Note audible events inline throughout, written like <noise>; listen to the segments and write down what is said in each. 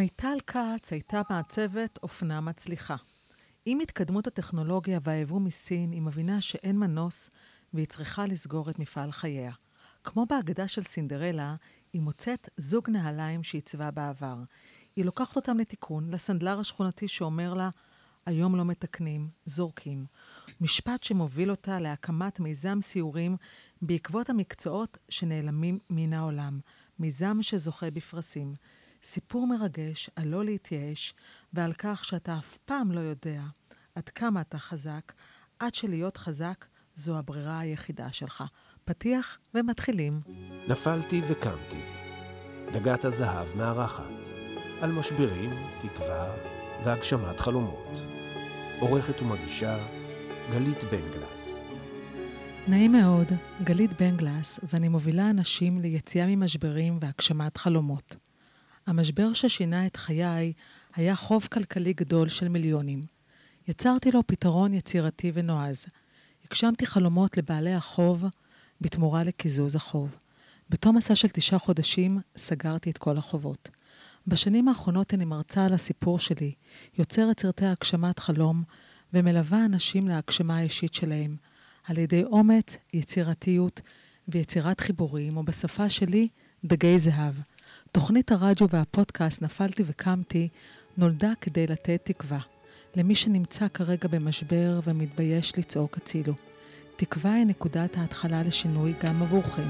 מיטל כץ הייתה מעצבת אופנה מצליחה. עם התקדמות הטכנולוגיה והיבוא מסין, היא מבינה שאין מנוס והיא צריכה לסגור את מפעל חייה. כמו בהגדה של סינדרלה, היא מוצאת זוג נעליים שעיצבה בעבר. היא לוקחת אותם לתיקון, לסנדלר השכונתי שאומר לה, היום לא מתקנים, זורקים. משפט שמוביל אותה להקמת מיזם סיורים בעקבות המקצועות שנעלמים מן העולם. מיזם שזוכה בפרסים. סיפור מרגש על לא להתייאש ועל כך שאתה אף פעם לא יודע עד כמה אתה חזק, עד שלהיות חזק זו הברירה היחידה שלך. פתיח ומתחילים. נפלתי וקמתי. דגת הזהב מארחת. על משברים, תקווה והגשמת חלומות. עורכת ומגישה גלית בן גלס. נעים מאוד, גלית בן גלס, ואני מובילה אנשים ליציאה ממשברים והגשמת חלומות. המשבר ששינה את חיי היה חוב כלכלי גדול של מיליונים. יצרתי לו פתרון יצירתי ונועז. הגשמתי חלומות לבעלי החוב בתמורה לקיזוז החוב. בתום מסע של תשעה חודשים סגרתי את כל החובות. בשנים האחרונות אני מרצה על הסיפור שלי, יוצרת סרטי הגשמת חלום ומלווה אנשים להגשמה האישית שלהם, על ידי אומץ, יצירתיות ויצירת חיבורים, או בשפה שלי, דגי זהב. תוכנית הרדיו והפודקאסט נפלתי וקמתי נולדה כדי לתת תקווה. למי שנמצא כרגע במשבר ומתבייש לצעוק הצילו. תקווה היא נקודת ההתחלה לשינוי גם עבורכם.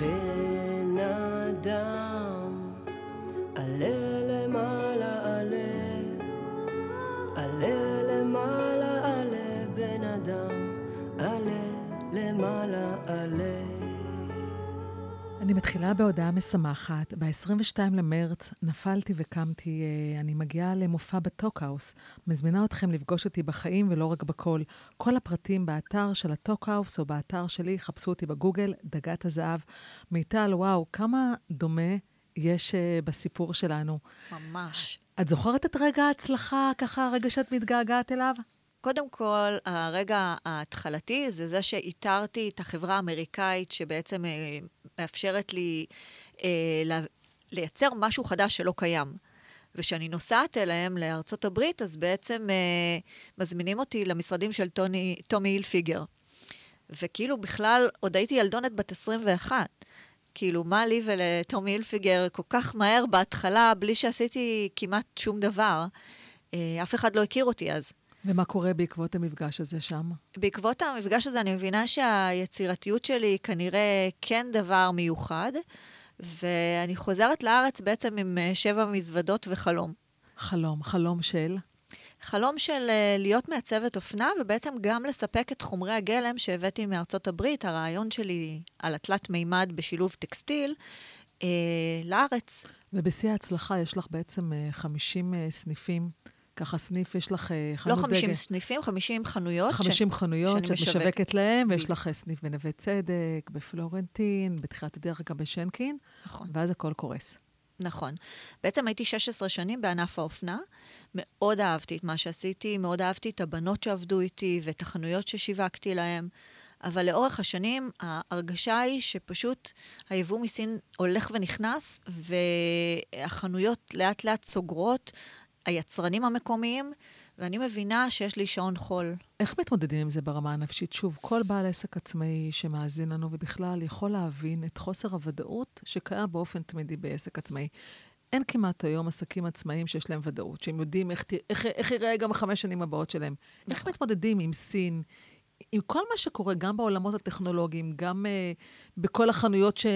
בן אדם, עלה למעלה עלה, עלה למעלה עלה, בן אדם, עלה למעלה עלה. אני מתחילה בהודעה משמחת. ב-22 למרץ נפלתי וקמתי, אה, אני מגיעה למופע בטוקהאוס. מזמינה אתכם לפגוש אותי בחיים ולא רק בקול. כל הפרטים באתר של הטוקהאוס או באתר שלי, חפשו אותי בגוגל, דגת הזהב. מיטל, וואו, כמה דומה יש uh, בסיפור שלנו. ממש. את זוכרת את רגע ההצלחה, ככה הרגע שאת מתגעגעת אליו? קודם כל, הרגע ההתחלתי זה זה שאיתרתי את החברה האמריקאית שבעצם אה, מאפשרת לי אה, לייצר משהו חדש שלא קיים. וכשאני נוסעת אליהם לארצות הברית, אז בעצם אה, מזמינים אותי למשרדים של טוני, טומי הילפיגר. וכאילו בכלל, עוד הייתי ילדונת בת 21. כאילו, מה לי ולטומי הילפיגר כל כך מהר בהתחלה, בלי שעשיתי כמעט שום דבר. אה, אף אחד לא הכיר אותי אז. ומה קורה בעקבות המפגש הזה שם? בעקבות המפגש הזה אני מבינה שהיצירתיות שלי היא כנראה כן דבר מיוחד, ואני חוזרת לארץ בעצם עם אה, שבע מזוודות וחלום. חלום, חלום של? חלום של אה, להיות מעצבת אופנה, ובעצם גם לספק את חומרי הגלם שהבאתי מארצות הברית, הרעיון שלי על התלת מימד בשילוב טקסטיל, אה, לארץ. ובשיא ההצלחה יש לך בעצם 50 סניפים ככה סניף, יש לך אה, חנות דגל. לא 50 דגל. סניפים, 50 חנויות. 50 ש... חנויות שאת משווק. משווקת להם, ויש לך סניף בנווה צדק, בפלורנטין, בתחילת הדרך גם בשנקין, נכון. ואז הכל קורס. נכון. בעצם הייתי 16 שנים בענף האופנה, מאוד אהבתי את מה שעשיתי, מאוד אהבתי את הבנות שעבדו איתי ואת החנויות ששיווקתי להם, אבל לאורך השנים ההרגשה היא שפשוט היבוא מסין הולך ונכנס, והחנויות לאט לאט סוגרות, היצרנים המקומיים, ואני מבינה שיש לי שעון חול. איך מתמודדים עם זה ברמה הנפשית? שוב, כל בעל עסק עצמאי שמאזין לנו ובכלל יכול להבין את חוסר הוודאות שקיים באופן תמידי בעסק עצמאי. אין כמעט היום עסקים עצמאיים שיש להם ודאות, שהם יודעים איך, איך, איך ייראה גם החמש שנים הבאות שלהם. נכון. איך מתמודדים עם סין, עם כל מה שקורה, גם בעולמות הטכנולוגיים, גם uh, בכל החנויות ש,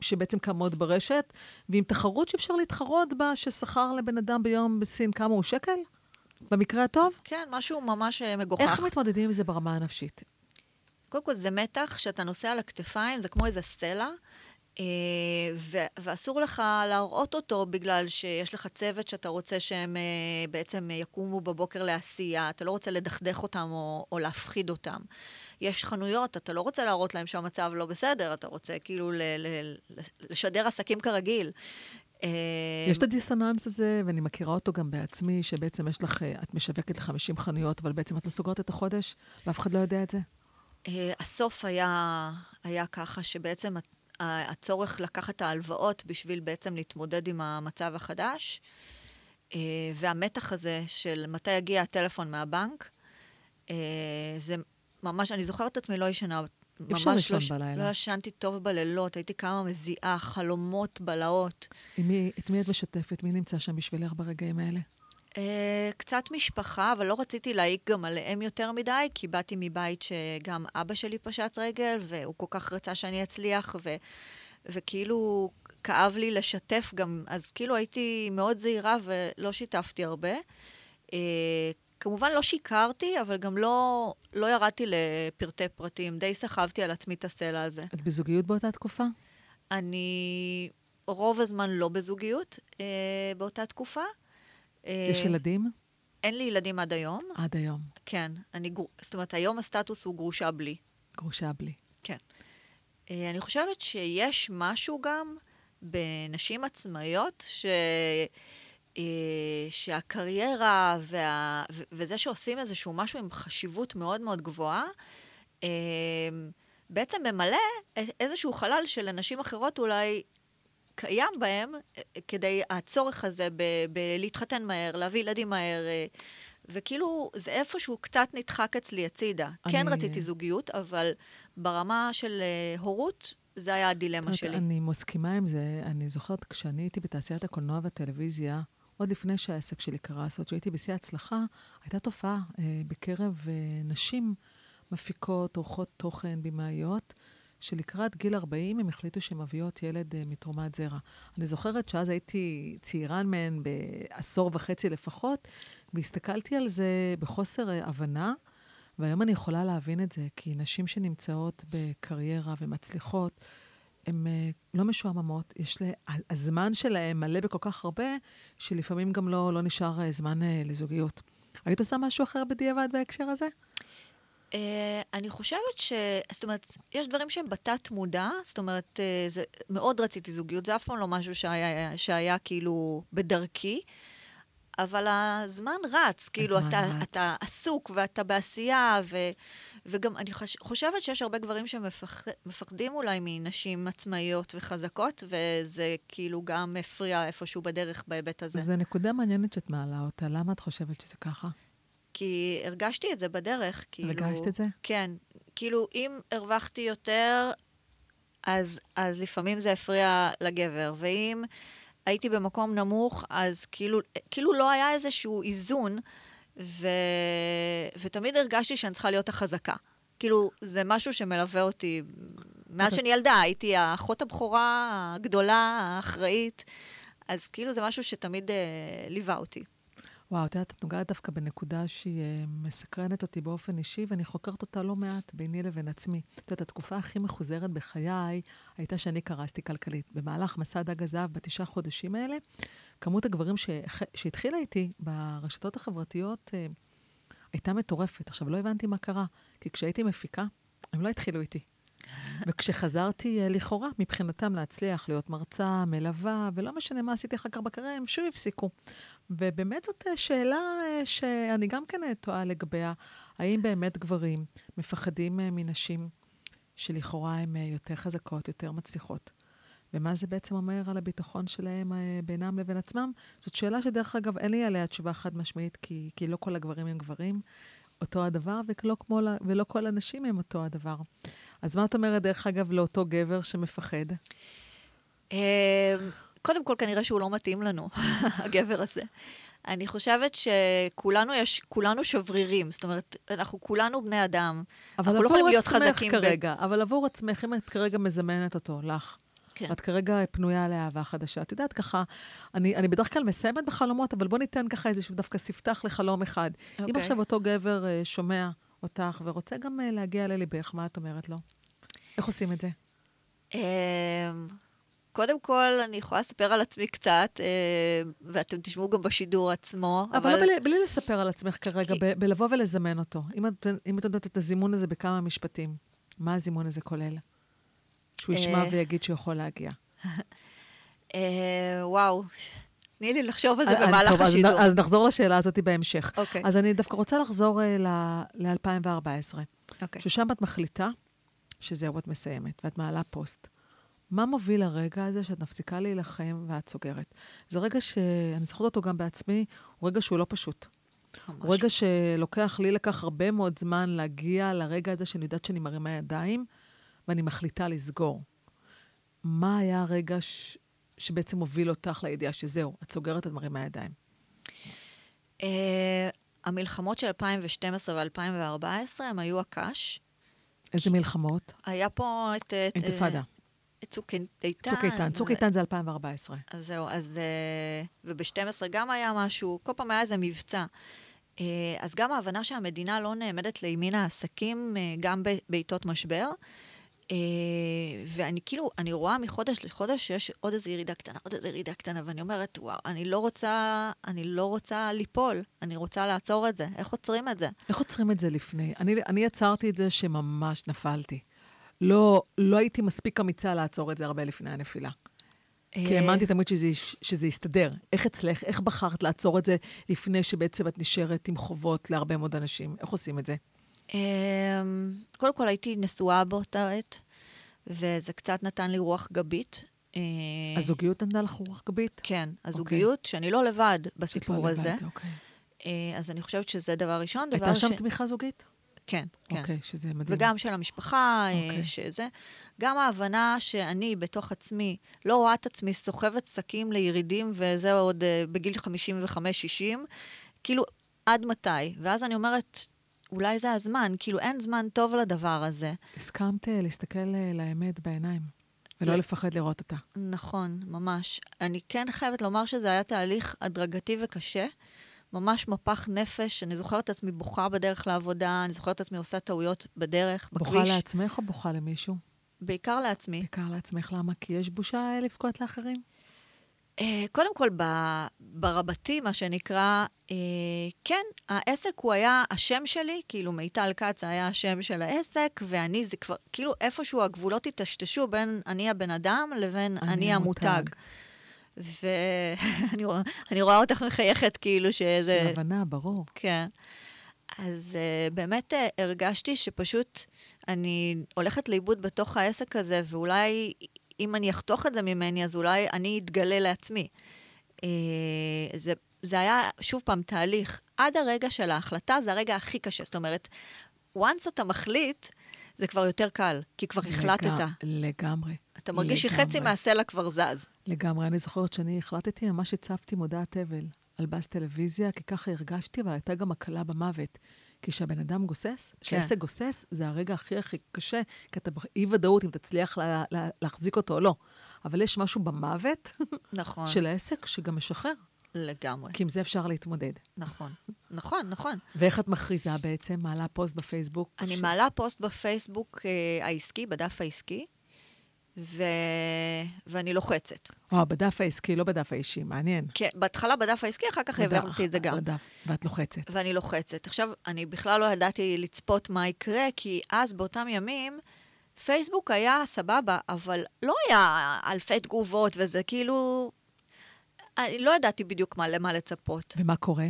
שבעצם קמות ברשת, ועם תחרות שאפשר להתחרות בה, ששכר לבן אדם ביום בסין כמה הוא שקל? במקרה הטוב? כן, משהו ממש אה, מגוחך. איך מתמודדים עם זה ברמה הנפשית? קודם כל, זה מתח שאתה נוסע על הכתפיים, זה כמו איזה סלע, ואסור לך להראות אותו בגלל שיש לך צוות שאתה רוצה שהם אה, בעצם יקומו בבוקר לעשייה, אתה לא רוצה לדכדך אותם או, או להפחיד אותם. יש חנויות, אתה לא רוצה להראות להם שהמצב לא בסדר, אתה רוצה כאילו ל- ל- לשדר עסקים כרגיל. אה, יש את הדיסוננס הזה, ואני מכירה אותו גם בעצמי, שבעצם יש לך, את משווקת ל-50 חנויות, אבל בעצם את לא סוגרת את החודש, ואף אחד לא יודע את זה. הסוף היה, היה ככה שבעצם את... הצורך לקחת את ההלוואות בשביל בעצם להתמודד עם המצב החדש, אה, והמתח הזה של מתי יגיע הטלפון מהבנק, אה, זה ממש, אני זוכרת את עצמי לא ישנה. אפשר ממש לא לישון ש- בלילה. לא ישנתי טוב בלילות, הייתי קמה מזיעה, חלומות, בלהות. את מי את משתפת? מי נמצא שם בשבילך ברגעים האלה? אה, קצת משפחה, אבל לא רציתי להעיק גם עליהם יותר מדי, כי באתי מבית שגם אבא שלי פשט רגל, והוא כל כך רצה שאני אצליח, ו, וכאילו כאב לי לשתף גם, אז כאילו הייתי מאוד זהירה ולא שיתפתי הרבה. אה, כמובן לא שיקרתי, אבל גם לא, לא ירדתי לפרטי פרטים, די סחבתי על עצמי את הסלע הזה. את בזוגיות באותה תקופה? אני רוב הזמן לא בזוגיות אה, באותה תקופה. אה, יש ילדים? אין לי ילדים עד היום. עד היום. כן. אני, זאת אומרת, היום הסטטוס הוא גרושה בלי. גרושה בלי. כן. אה, אני חושבת שיש משהו גם בנשים עצמאיות, ש... אה, שהקריירה וה... וזה שעושים איזשהו משהו עם חשיבות מאוד מאוד גבוהה, בעצם ממלא איזשהו חלל שלנשים אחרות אולי קיים בהם, אה, כדי הצורך הזה ב- בלהתחתן מהר, להביא ילדים מהר, אה, וכאילו זה איפשהו קצת נדחק אצלי הצידה. אני- כן רציתי זוגיות, אבל ברמה של אה, הורות, זה היה הדילמה שלי. אני מסכימה עם זה. אני זוכרת כשאני הייתי בתעשיית הקולנוע והטלוויזיה, עוד לפני שהעסק שלי קרס, עוד שהייתי בשיא ההצלחה, הייתה תופעה אה, בקרב אה, נשים מפיקות, עורכות תוכן, במאיות, שלקראת גיל 40 הם החליטו שהן מביאות ילד אה, מתרומת זרע. אני זוכרת שאז הייתי צעירה מהן בעשור וחצי לפחות, והסתכלתי על זה בחוסר אה, הבנה, והיום אני יכולה להבין את זה, כי נשים שנמצאות בקריירה ומצליחות, הן uh, לא משועממות, יש לה, הזמן שלהן מלא בכל כך הרבה, שלפעמים גם לא, לא נשאר uh, זמן uh, לזוגיות. היית עושה משהו אחר בדיעבד בהקשר הזה? Uh, אני חושבת ש... זאת אומרת, יש דברים שהם בתת-מודע, זאת אומרת, uh, זה, מאוד רציתי זוגיות, זה אף פעם לא משהו שהיה, שהיה כאילו בדרכי, אבל הזמן רץ, כאילו, הזמן אתה, רץ. אתה עסוק ואתה בעשייה, ו, וגם אני חש, חושבת שיש הרבה גברים שמפחדים אולי מנשים עצמאיות וחזקות, וזה כאילו גם הפריע איפשהו בדרך בהיבט הזה. זו נקודה מעניינת שאת מעלה אותה. למה את חושבת שזה ככה? כי הרגשתי את זה בדרך, כאילו... הרגשת את זה? כן. כאילו, אם הרווחתי יותר, אז, אז לפעמים זה הפריע לגבר, ואם הייתי במקום נמוך, אז כאילו, כאילו לא היה איזשהו איזון, ו, ותמיד הרגשתי שאני צריכה להיות החזקה. כאילו, זה משהו שמלווה אותי מאז שאני ילדה, הייתי האחות הבכורה הגדולה, האחראית, אז כאילו זה משהו שתמיד אה, ליווה אותי. וואו, את יודעת, את נוגעת דווקא בנקודה שהיא אה, מסקרנת אותי באופן אישי, ואני חוקרת אותה לא מעט ביני לבין עצמי. את יודעת, התקופה הכי מחוזרת בחיי הייתה שאני קרסתי כלכלית. במהלך מסע דג הזהב בתשעה חודשים האלה, כמות הגברים שהח- שהתחילה איתי ברשתות החברתיות אה, הייתה מטורפת. עכשיו, לא הבנתי מה קרה, כי כשהייתי מפיקה, הם לא התחילו איתי. וכשחזרתי, אה, לכאורה, מבחינתם להצליח, להיות מרצה, מלווה, ולא משנה מה עשיתי אחר כך בקריירה, הם שוב הפסיקו. ובאמת זאת אה, שאלה אה, שאני גם כן תוהה לגביה, האם באמת גברים מפחדים מנשים שלכאורה הן יותר חזקות, יותר מצליחות? ומה זה בעצם אומר על הביטחון שלהם בינם לבין עצמם? זאת שאלה שדרך אגב, אין לי עליה תשובה חד משמעית, כי, כי לא כל הגברים הם גברים אותו הדבר, ולא, כמו, ולא כל הנשים הם אותו הדבר. אז מה את אומרת, דרך אגב, לאותו גבר שמפחד? אה, קודם כל, כנראה שהוא לא מתאים לנו, <laughs> הגבר הזה. אני חושבת שכולנו יש, כולנו שברירים, זאת אומרת, אנחנו כולנו בני אדם. אנחנו לא יכולים להיות חזקים. ב- כרגע, אבל עבור עצמך, אם את כרגע מזמנת אותו, לך, כן. ואת כרגע פנויה לאהבה חדשה. את יודעת, ככה, אני, אני בדרך כלל מסיימת בחלומות, אבל בוא ניתן ככה איזשהו דווקא ספתח לחלום אחד. אם אוקיי. עכשיו אותו גבר אה, שומע אותך ורוצה גם אה, להגיע לליבך, מה את אומרת לו? איך עושים את זה? אה, קודם כל, אני יכולה לספר על עצמי קצת, אה, ואתם תשמעו גם בשידור עצמו, אבל, אבל לא בלי, בלי לספר על עצמך כרגע, כי- ב- בלבוא ולזמן אותו. אם את, אם את יודעת את הזימון הזה בכמה משפטים, מה הזימון הזה כולל? שהוא ישמע אה. ויגיד שהוא יכול להגיע. וואו, תני לי לחשוב על זה אה, במהלך טוב, אז השידור. נ- אז נחזור לשאלה הזאת בהמשך. אוקיי. אז אני דווקא רוצה לחזור ל-2014, אוקיי. ששם את מחליטה שזהו, את מסיימת, ואת מעלה פוסט. מה מוביל לרגע הזה שאת מפסיקה להילחם ואת סוגרת? זה רגע שאני זוכרת אותו גם בעצמי, הוא רגע שהוא לא פשוט. ממש. הוא רגע שלוקח לי לקח הרבה מאוד זמן להגיע לרגע הזה שאני יודעת שאני מרימה ידיים, ואני מחליטה לסגור. מה היה הרגע ש... שבעצם הוביל אותך לידיעה שזהו, את סוגרת, את מרימה ידיים? Uh, המלחמות של 2012 ו-2014 הם היו הקש. איזה מלחמות? היה פה את... את אינתיפאדה. את צוק איתן. צוק איתן, צוק איתן זה 2014. אז זהו, אז... אה, וב-12 גם היה משהו, כל פעם היה איזה מבצע. אה, אז גם ההבנה שהמדינה לא נעמדת לימין העסקים, אה, גם בעיתות משבר. ואני כאילו, אני רואה מחודש לחודש שיש עוד איזו ירידה קטנה, עוד איזו ירידה קטנה, ואני אומרת, וואו, אני לא רוצה, אני לא רוצה ליפול, אני רוצה לעצור את זה. איך עוצרים את זה? איך עוצרים את זה לפני? אני, אני עצרתי את זה שממש נפלתי. לא, לא הייתי מספיק אמיצה לעצור את זה הרבה לפני הנפילה. כי אה, האמנתי תמיד שזה, שזה יסתדר. איך אצלך, איך בחרת לעצור את זה לפני שבעצם את נשארת עם חובות להרבה מאוד אנשים? איך עושים את זה? אמ, קודם כל הייתי נשואה באותה עת, וזה קצת נתן לי רוח גבית. אה, הזוגיות נתנה לך רוח גבית? כן, הזוגיות, okay. שאני לא לבד בסיפור לא הזה. לבד, אוקיי. אה, אז אני חושבת שזה דבר ראשון. הייתה שם ש... תמיכה זוגית? כן, כן. אוקיי, okay, שזה מדהים. וגם של המשפחה, okay. אוקיי. שזה. גם ההבנה שאני בתוך עצמי לא רואה את עצמי סוחבת שקים לירידים, וזה עוד בגיל 55-60, כאילו, עד מתי? ואז אני אומרת, אולי זה הזמן, כאילו, אין זמן טוב לדבר הזה. הסכמת uh, להסתכל uh, לאמת בעיניים, ולא לפחד לראות אותה. נכון, ממש. אני כן חייבת לומר שזה היה תהליך הדרגתי וקשה. ממש מפח נפש. אני זוכרת את עצמי בוכה בדרך לעבודה, אני זוכרת את עצמי עושה טעויות בדרך, בכביש. בוכה לעצמך או בוכה למישהו? בעיקר לעצמי. בעיקר לעצמך, למה? כי יש בושה לבכות לאחרים? Uh, קודם כל, ברבתי, מה שנקרא, uh, כן, העסק הוא היה השם שלי, כאילו מיטל כץ היה השם של העסק, ואני זה כבר, כאילו איפשהו הגבולות היטשטשו בין אני הבן אדם לבין אני, אני המותג. ואני <laughs> רואה, רואה אותך מחייכת כאילו שזה... של הבנה, ברור. כן. אז uh, באמת uh, הרגשתי שפשוט אני הולכת לאיבוד בתוך העסק הזה, ואולי אם אני אחתוך את זה ממני, אז אולי אני אתגלה לעצמי. Uh, זה, זה היה, שוב פעם, תהליך. עד הרגע של ההחלטה זה הרגע הכי קשה. זאת אומרת, once אתה מחליט, זה כבר יותר קל, כי כבר לג... החלטת. לגמרי. אתה מרגיש לגמרי. שחצי מהסלע כבר זז. לגמרי. אני זוכרת שאני החלטתי, ממש הצבתי מודעת אבל על בס טלוויזיה, כי ככה הרגשתי, אבל הייתה גם הקלה במוות. כי כשהבן אדם גוסס, כשעסק כן. גוסס, זה הרגע הכי הכי קשה, כי אתה באי-ודאות אם תצליח לה, לה, להחזיק אותו או לא. אבל יש משהו במוות <laughs> נכון. של העסק שגם משחרר. לגמרי. כי עם זה אפשר להתמודד. נכון, נכון, נכון. ואיך את מכריזה בעצם? מעלה פוסט בפייסבוק? אני ש... מעלה פוסט בפייסבוק אה, העסקי, בדף העסקי, ו... ואני לוחצת. וואו, בדף העסקי, לא בדף האישי, מעניין. כן, בהתחלה בדף העסקי, אחר כך העברתי את זה גם. בדף, ואת לוחצת. ואני לוחצת. עכשיו, אני בכלל לא ידעתי לצפות מה יקרה, כי אז, באותם ימים, פייסבוק היה סבבה, אבל לא היה אלפי תגובות וזה, כאילו... אני לא ידעתי בדיוק מה, למה לצפות. ומה קורה?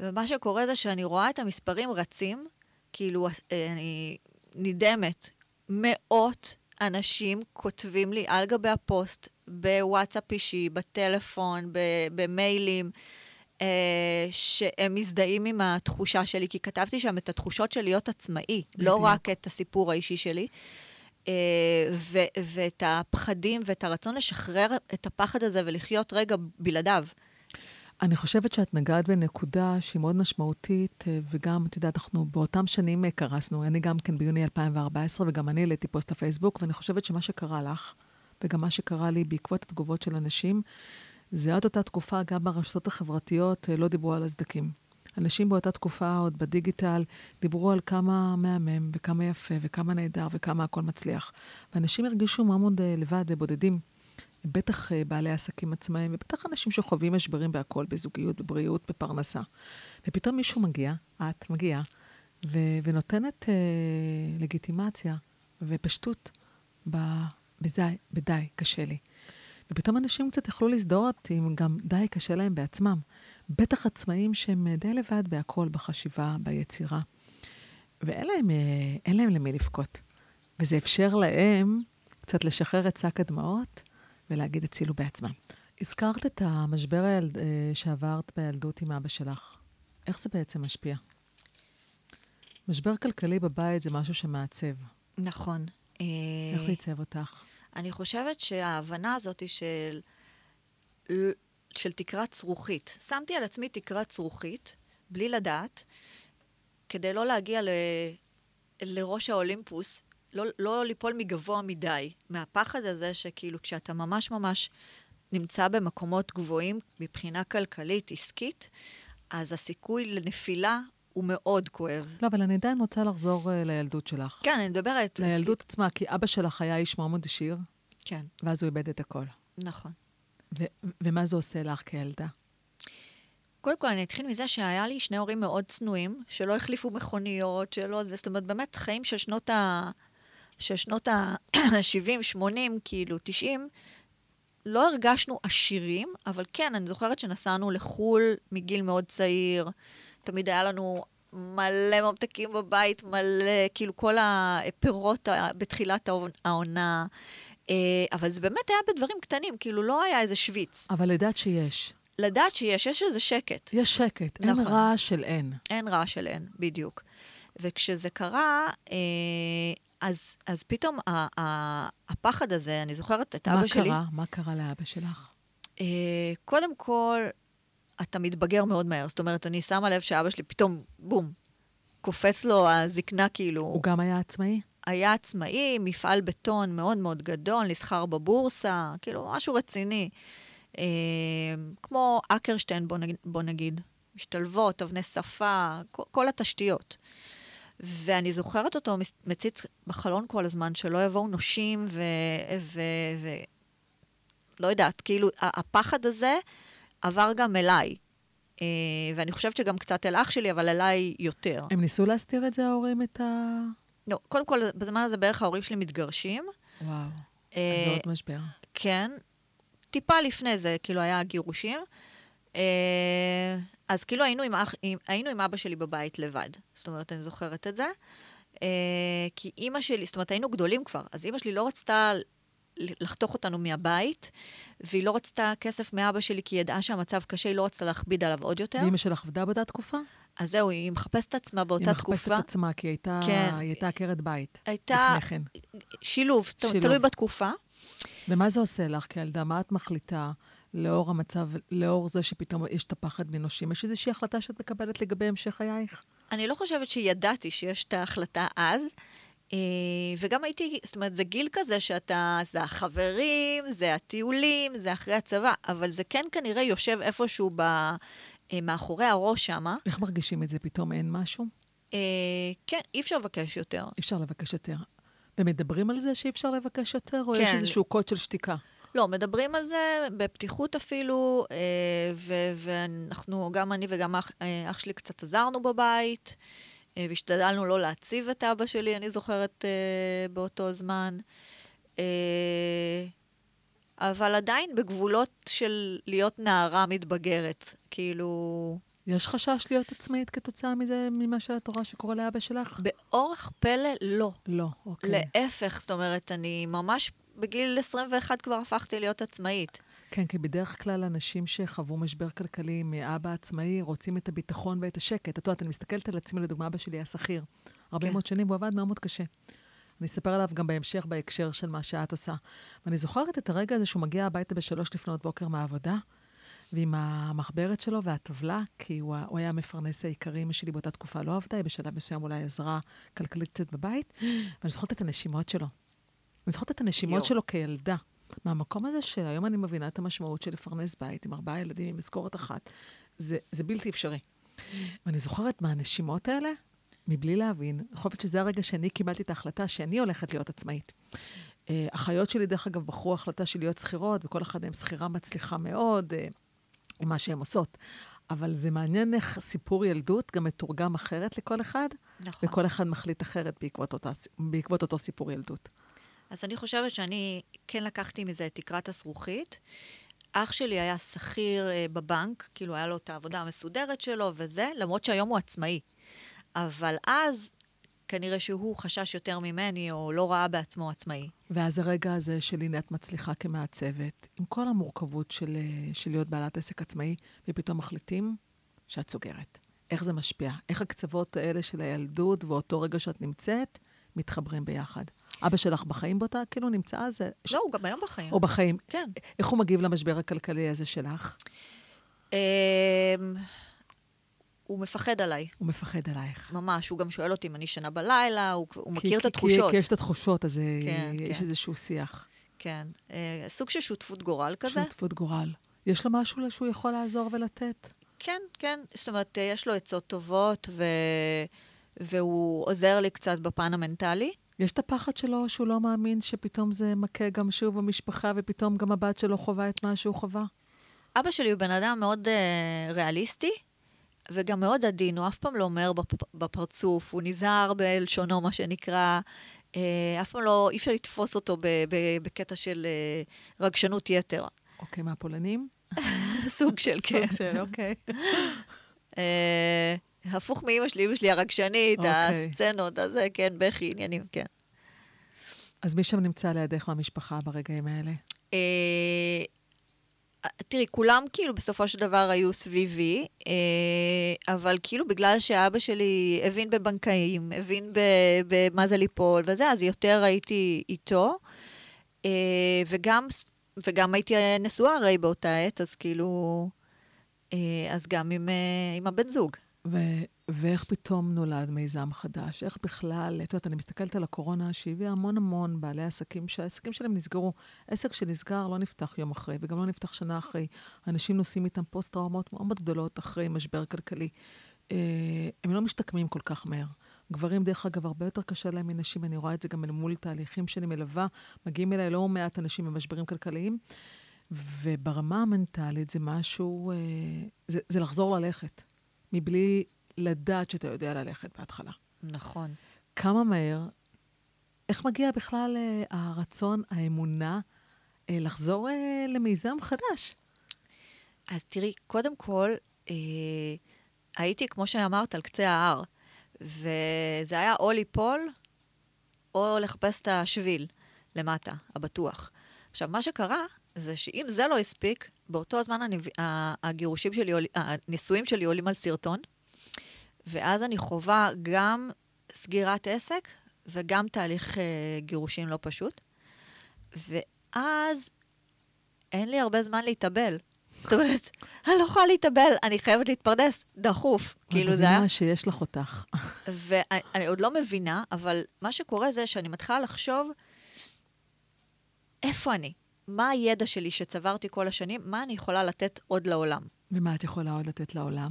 ומה שקורה זה שאני רואה את המספרים רצים, כאילו, אה, אני נדהמת. מאות אנשים כותבים לי על גבי הפוסט, בוואטסאפ אישי, בטלפון, במיילים, אה, שהם מזדהים עם התחושה שלי, כי כתבתי שם את התחושות של להיות עצמאי, בדיוק. לא רק את הסיפור האישי שלי. אה, ו- ואת הפחדים ואת הרצון לשחרר את הפחד הזה ולחיות רגע בלעדיו. אני חושבת שאת נגעת בנקודה שהיא מאוד משמעותית, אה, וגם, את יודעת, אנחנו באותם שנים אה, קרסנו. אני גם כן ביוני 2014, וגם אני העליתי פוסט לפייסבוק, ואני חושבת שמה שקרה לך, וגם מה שקרה לי בעקבות התגובות של אנשים, זה עד אותה תקופה, גם ברשתות החברתיות לא דיברו על הסדקים. אנשים באותה תקופה, עוד בדיגיטל, דיברו על כמה מהמם, וכמה יפה, וכמה נהדר, וכמה הכל מצליח. ואנשים הרגישו מאוד אה, לבד ובודדים. בטח אה, בעלי עסקים עצמאיים, ובטח אנשים שחווים משברים בהכל, בזוגיות, בבריאות, בפרנסה. ופתאום מישהו מגיע, את מגיעה, ו- ונותנת אה, לגיטימציה ופשטות ב- בזה, בדי, קשה לי. ופתאום אנשים קצת יכלו להזדהות עם גם די קשה להם בעצמם. בטח עצמאים שהם אה, די לבד בהכל, בחשיבה, ביצירה. ואין להם, אה, להם למי לבכות. וזה אפשר להם קצת לשחרר את שק הדמעות ולהגיד הצילו בעצמם. הזכרת את המשבר הילד, אה, שעברת בילדות עם אבא שלך. איך זה בעצם משפיע? משבר כלכלי בבית זה משהו שמעצב. נכון. אה, איך זה עיצב אותך? אני חושבת שההבנה הזאת של, של תקרת זכוכית. שמתי על עצמי תקרת זכוכית, בלי לדעת, כדי לא להגיע ל, לראש האולימפוס, לא, לא ליפול מגבוה מדי, מהפחד הזה שכאילו כשאתה ממש ממש נמצא במקומות גבוהים מבחינה כלכלית, עסקית, אז הסיכוי לנפילה הוא מאוד כואב. לא, אבל אני עדיין רוצה לחזור uh, לילדות שלך. כן, אני מדברת... לילדות עצמה, כי אבא שלך היה איש מאוד עשיר, כן, ואז הוא איבד את הכל. נכון. ו- ומה זה עושה לך כילדה? קודם כל, אני אתחיל מזה שהיה לי שני הורים מאוד צנועים, שלא החליפו מכוניות, שלא זה, זאת אומרת, באמת חיים של שנות ה... של שנות ה-70, 80, כאילו, 90, לא הרגשנו עשירים, אבל כן, אני זוכרת שנסענו לחו"ל מגיל מאוד צעיר. תמיד היה לנו מלא ממתקים בבית, מלא, כאילו כל הפירות בתחילת העונה. אה, אבל זה באמת היה בדברים קטנים, כאילו לא היה איזה שוויץ. אבל לדעת שיש. לדעת שיש, יש איזה שקט. יש שקט, נכון. אין רעש של אין. אין רעש של אין, בדיוק. וכשזה קרה, אה, אז, אז פתאום ה, ה, הפחד הזה, אני זוכרת את אבא שלי... מה קרה? מה קרה לאבא שלך? אה, קודם כל, אתה מתבגר מאוד מהר. זאת אומרת, אני שמה לב שאבא שלי פתאום, בום, קופץ לו הזקנה כאילו... הוא גם היה עצמאי? היה עצמאי, מפעל בטון מאוד מאוד גדול, נסחר בבורסה, כאילו, משהו רציני. אה, כמו אקרשטיין, בוא נגיד, בוא נגיד. משתלבות, אבני שפה, כל, כל התשתיות. ואני זוכרת אותו מציץ בחלון כל הזמן, שלא יבואו נושים ו... ו, ו לא יודעת, כאילו, הפחד הזה עבר גם אליי. אה, ואני חושבת שגם קצת אל אח שלי, אבל אליי יותר. הם ניסו להסתיר את זה, ההורים, את ה... לא, קודם כל, בזמן הזה בערך ההורים שלי מתגרשים. וואו, אה, אז זה עוד משבר. כן. טיפה לפני זה, כאילו, היה גירושים. אז כאילו היינו עם, אח, עם, היינו עם אבא שלי בבית לבד. זאת אומרת, אני זוכרת את זה. אה, כי אימא שלי, זאת אומרת, היינו גדולים כבר, אז אימא שלי לא רצתה לחתוך אותנו מהבית, והיא לא רצתה כסף מאבא שלי כי היא ידעה שהמצב קשה, היא לא רצתה להכביד עליו עוד יותר. ואימא שלך עבדה באותה תקופה? אז זהו, היא מחפשת עצמה באותה תקופה. היא מחפשת את עצמה, כי היא הייתה, כן. היא הייתה עקרת בית. הייתה... לפני כן. שילוב, שילוב, תלוי בתקופה. ומה זה עושה לך כילדה? מה את מחליטה? לאור המצב, לאור זה שפתאום יש את הפחד מנושים, יש איזושהי החלטה שאת מקבלת לגבי המשך חייך? אני לא חושבת שידעתי שיש את ההחלטה אז. אה, וגם הייתי, זאת אומרת, זה גיל כזה שאתה, זה החברים, זה הטיולים, זה אחרי הצבא, אבל זה כן כנראה יושב איפשהו ב, אה, מאחורי הראש שם. איך מרגישים את זה? פתאום אין משהו? אה, כן, אי אפשר לבקש יותר. אי אפשר לבקש יותר. ומדברים על זה שאי אפשר לבקש יותר, או כן. יש איזשהו קוד של שתיקה? לא, מדברים על זה בפתיחות אפילו, אה, ו- ואנחנו, גם אני וגם אח, אה, אח שלי קצת עזרנו בבית, אה, והשתדלנו לא להציב את אבא שלי, אני זוכרת, באותו זמן. אבל עדיין בגבולות של להיות נערה מתבגרת, כאילו... יש חשש להיות עצמאית כתוצאה מזה, ממה שאת רואה שקורה לאבא שלך? באורח פלא, לא. לא, אוקיי. להפך, זאת אומרת, אני ממש בגיל 21 כבר הפכתי להיות עצמאית. כן, כי בדרך כלל אנשים שחוו משבר כלכלי מאבא עצמאי רוצים את הביטחון ואת השקט. את יודעת, אני מסתכלת על עצמי, לדוגמה, אבא שלי היה שכיר. הרבה כן. מאוד שנים, הוא עבד מאוד מאוד קשה. אני אספר עליו גם בהמשך, בהקשר של מה שאת עושה. ואני זוכרת את הרגע הזה שהוא מגיע הביתה בשלוש לפנות בוקר מהעבודה, ועם המחברת שלו והטבלה, כי הוא, הוא היה המפרנס העיקרי, אמא שלי באותה תקופה לא עבדה, היא בשלב מסוים אולי עזרה כלכלית קצת בבית, ואני זוכרת את הנשימות שלו. אני זוכרת את הנשימות שלו כילדה. מהמקום הזה של היום אני מבינה את המשמעות של לפרנס בית עם ארבעה ילדים עם משכורת אחת. זה, זה בלתי אפשרי. ואני זוכרת מהנשימות האלה, מבלי להבין, אני חושבת שזה הרגע שאני קיבלתי את ההחלטה שאני הולכת להיות עצמאית. Uh, אחיות שלי, דרך אגב, בחרו החלטה של להיות שכירות, וכל אחת מהן שכירה מצליחה מאוד, uh, עם מה שהן עושות. אבל זה מעניין איך סיפור ילדות גם מתורגם אחרת לכל אחד, נכון. וכל אחד מחליט אחרת בעקבות, אותה, בעקבות אותו סיפור ילדות. אז אני חושבת שאני כן לקחתי מזה את תקרת הזכוכית. אח שלי היה שכיר אה, בבנק, כאילו היה לו את העבודה המסודרת שלו וזה, למרות שהיום הוא עצמאי. אבל אז כנראה שהוא חשש יותר ממני, או לא ראה בעצמו עצמאי. ואז הרגע הזה של הנה את מצליחה כמעצבת, עם כל המורכבות של, אה, של להיות בעלת עסק עצמאי, ופתאום מחליטים שאת סוגרת. איך זה משפיע? איך הקצוות האלה של הילדות ואותו רגע שאת נמצאת, מתחברים ביחד? אבא שלך בחיים באותה, כאילו נמצא אז... לא, הוא גם היום בחיים. או בחיים. כן. איך הוא מגיב למשבר הכלכלי הזה שלך? אמ, הוא מפחד עליי, הוא מפחד עלייך. ממש. הוא גם שואל אותי אם אני ישנה בלילה, הוא, הוא כי- מכיר את כי- התחושות. כי יש את התחושות, אז אה, כן, יש כן. איזשהו שיח. כן. אה, סוג של שותפות גורל כזה. שותפות גורל. יש לו משהו שהוא יכול לעזור ולתת? כן, כן. זאת אומרת, אה, יש לו עצות טובות, ו... והוא עוזר לי קצת בפן המנטלי. יש את הפחד שלו שהוא לא מאמין שפתאום זה מכה גם שוב במשפחה, ופתאום גם הבת שלו חווה את מה שהוא חווה? אבא שלי הוא בן אדם מאוד uh, ריאליסטי, וגם מאוד עדין, הוא אף פעם לא אומר בפ- בפרצוף, הוא נזהר בלשונו, מה שנקרא. Uh, אף פעם לא, אי אפשר לתפוס אותו ב- ב- בקטע של uh, רגשנות יתר. אוקיי, מהפולנים? <laughs> סוג של, כן. סוג של, אוקיי. הפוך מאימא שלי, אימא שלי הרגשנית, אוקיי. הסצנות, הזה, כן, בכי, עניינים, כן. אז מי שם נמצא לידך מהמשפחה ברגעים האלה? אה, תראי, כולם כאילו בסופו של דבר היו סביבי, אה, אבל כאילו בגלל שאבא שלי הבין בבנקאים, הבין במה זה ליפול וזה, אז יותר הייתי איתו. אה, וגם, וגם הייתי נשואה הרי באותה עת, אז כאילו... אה, אז גם עם, אה, עם הבן זוג. ו- ואיך פתאום נולד מיזם חדש? איך בכלל, את יודעת, אני מסתכלת על הקורונה שהביאה המון המון בעלי עסקים, שהעסקים שלהם נסגרו. עסק שנסגר לא נפתח יום אחרי, וגם לא נפתח שנה אחרי. אנשים נושאים איתם פוסט-טראומות מאוד גדולות אחרי משבר כלכלי. אה, הם לא משתקמים כל כך מהר. גברים, דרך אגב, הרבה יותר קשה להם מנשים, אני רואה את זה גם אל מול תהליכים שאני מלווה. מגיעים אליי לא מעט אנשים במשברים כלכליים, וברמה המנטלית זה משהו, אה, זה, זה לחזור ללכת, מבלי לדעת שאתה יודע ללכת בהתחלה. נכון. כמה מהר, איך מגיע בכלל אה, הרצון, האמונה, אה, לחזור אה, למיזם חדש? אז תראי, קודם כל, אה, הייתי, כמו שאמרת, על קצה ההר, וזה היה או ליפול, או לחפש את השביל למטה, הבטוח. עכשיו, מה שקרה, זה שאם זה לא הספיק, באותו הזמן אני, הגירושים שלי, הנישואים שלי עולים על סרטון, ואז אני חווה גם סגירת עסק וגם תהליך אה, גירושים לא פשוט. ואז אין לי הרבה זמן להתאבל. <laughs> זאת אומרת, אני לא יכולה להתאבל, אני חייבת להתפרנס, דחוף. כאילו זה היה... את מבינה שיש לך אותך. <laughs> ואני אני עוד לא מבינה, אבל מה שקורה זה שאני מתחילה לחשוב, איפה אני? מה הידע שלי שצברתי כל השנים? מה אני יכולה לתת עוד לעולם? ומה את יכולה עוד לתת לעולם?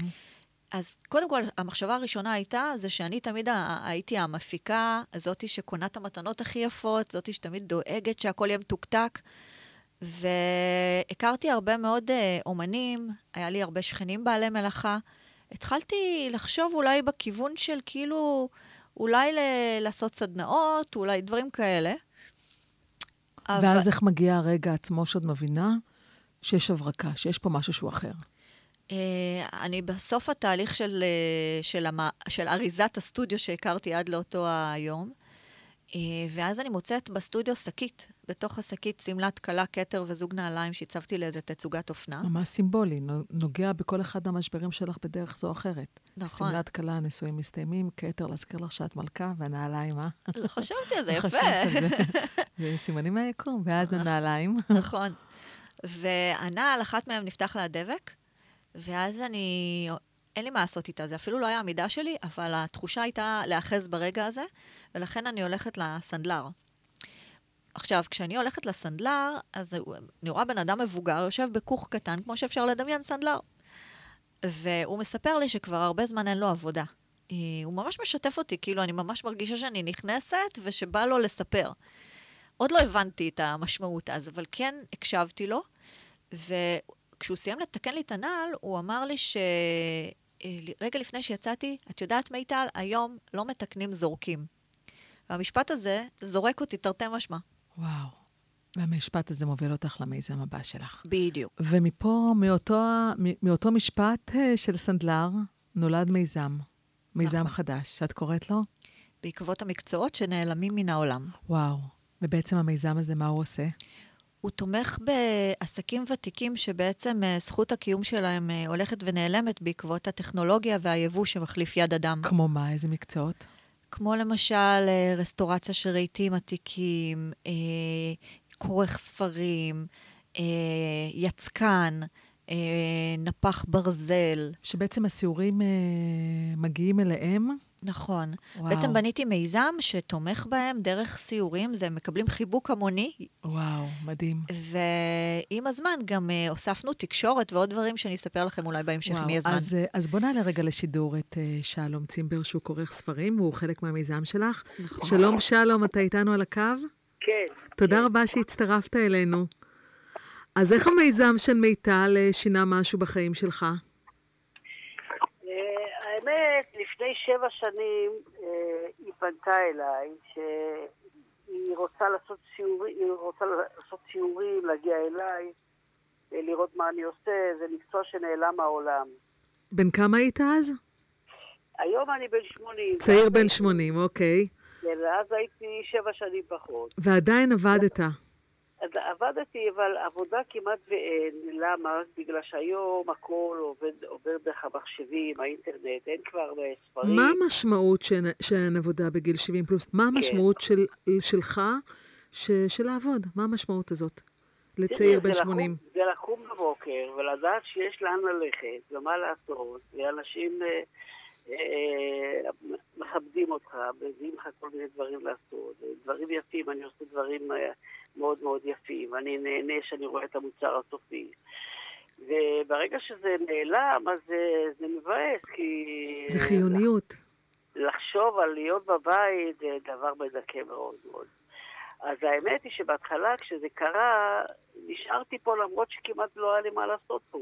אז קודם כל, המחשבה הראשונה הייתה, זה שאני תמיד הייתי המפיקה, זאתי שקונה את המתנות הכי יפות, זאתי שתמיד דואגת שהכל יהיה מתוקתק. והכרתי הרבה מאוד אה, אומנים, היה לי הרבה שכנים בעלי מלאכה. התחלתי לחשוב אולי בכיוון של כאילו, אולי ל- לעשות סדנאות, אולי דברים כאלה. אבל- ואז איך מגיע הרגע עצמו שאת מבינה שיש הברקה, שיש פה משהו שהוא אחר? Uh, אני בסוף התהליך של, uh, של, המ... של אריזת הסטודיו שהכרתי עד לאותו היום, ואז אני מוצאת בסטודיו שקית. בתוך השקית שמלת כלה, כתר וזוג נעליים שהצבתי לאיזה תצוגת אופנה. ממש סימבולי, נו- נוגע בכל אחד מהמשברים שלך בדרך זו או אחרת. נכון. שמלת כלה, הנישואים מסתיימים, כתר, להזכיר לך שאת מלכה, והנעליים, אה? לא חשבתי על זה, לא יפה. זה. זה סימנים מהיקום, ואז הנעליים. נכון. והנעל, אחת מהן נפתח לה הדבק, ואז אני... אין לי מה לעשות איתה, זה אפילו לא היה המידה שלי, אבל התחושה הייתה להיאחז ברגע הזה, ולכן אני הולכת לסנדלר. עכשיו, כשאני הולכת לסנדלר, אז אני רואה בן אדם מבוגר יושב בכוך קטן, כמו שאפשר לדמיין סנדלר. והוא מספר לי שכבר הרבה זמן אין לו עבודה. הוא ממש משתף אותי, כאילו, אני ממש מרגישה שאני נכנסת ושבא לו לספר. עוד לא הבנתי את המשמעות אז, אבל כן הקשבתי לו, וכשהוא סיים לתקן לי את הנעל, הוא אמר לי ש... אה, רגע לפני שיצאתי, את יודעת, מיטל, היום לא מתקנים, זורקים. והמשפט הזה זורק אותי תרתי משמע. וואו. והמשפט הזה מוביל אותך למיזם הבא שלך. בדיוק. ומפה, מאותו, מאותו משפט אה, של סנדלר, נולד מיזם. מיזם נכון. חדש, שאת קוראת לו? בעקבות המקצועות שנעלמים מן העולם. וואו. ובעצם המיזם הזה, מה הוא עושה? הוא תומך בעסקים ותיקים שבעצם אה, זכות הקיום שלהם אה, הולכת ונעלמת בעקבות הטכנולוגיה והיבוא שמחליף יד אדם. כמו מה? איזה מקצועות? כמו למשל אה, רסטורציה של רהיטים עתיקים, כורך ספרים, יצקן, נפח ברזל. שבעצם הסיורים מגיעים אליהם? נכון. וואו. בעצם בניתי מיזם שתומך בהם דרך סיורים, זה מקבלים חיבוק המוני, וואו, מדהים. ועם הזמן גם אה, הוספנו תקשורת ועוד דברים שאני אספר לכם אולי בהמשך, אם יהיה זמן. אז, אה, אז בוא נעלה רגע לשידור את אה, שלום צימבר, שהוא כורך ספרים, והוא חלק מהמיזם שלך. נכון. שלום, שלום, אתה איתנו על הקו? כן. תודה רבה שהצטרפת אלינו. אז איך המיזם של מיטל שינה משהו בחיים שלך? האמת, לפני שבע שנים אה, היא פנתה אליי שהיא רוצה לעשות סיורים, היא רוצה לעשות סיורים, להגיע אליי, אה, לראות מה אני עושה, זה מקצוע שנעלם מהעולם. בן כמה היית אז? היום אני בן 80. צעיר בן הייתי- 80, אוקיי. כן, אז הייתי שבע שנים פחות. ועדיין עבדת. עבדתי, אבל עבודה כמעט ואין. למה? בגלל שהיום הכל עובד, עובר דרך המחשבים, האינטרנט, אין כבר אה, ספרים. מה המשמעות שאין, שאין עבודה בגיל 70 פלוס? מה המשמעות של, שלך ש, של לעבוד? מה המשמעות הזאת לצעיר בן זה 80? לקום, זה לקום בבוקר ולדעת שיש לאן ללכת ומה לעשות, ואנשים אה, אה, מכבדים אותך, מביאים לך כל מיני דברים לעשות, דברים יפים, אני עושה דברים אה, מאוד מאוד יפים, ואני נהנה שאני רואה את המוצר הסופי. וברגע שזה נעלם, אז זה, זה מבאס, כי... זה חיוניות. לחשוב על להיות בבית זה דבר מדכא מאוד מאוד. אז האמת היא שבהתחלה, כשזה קרה, נשארתי פה למרות שכמעט לא היה לי מה לעשות פה.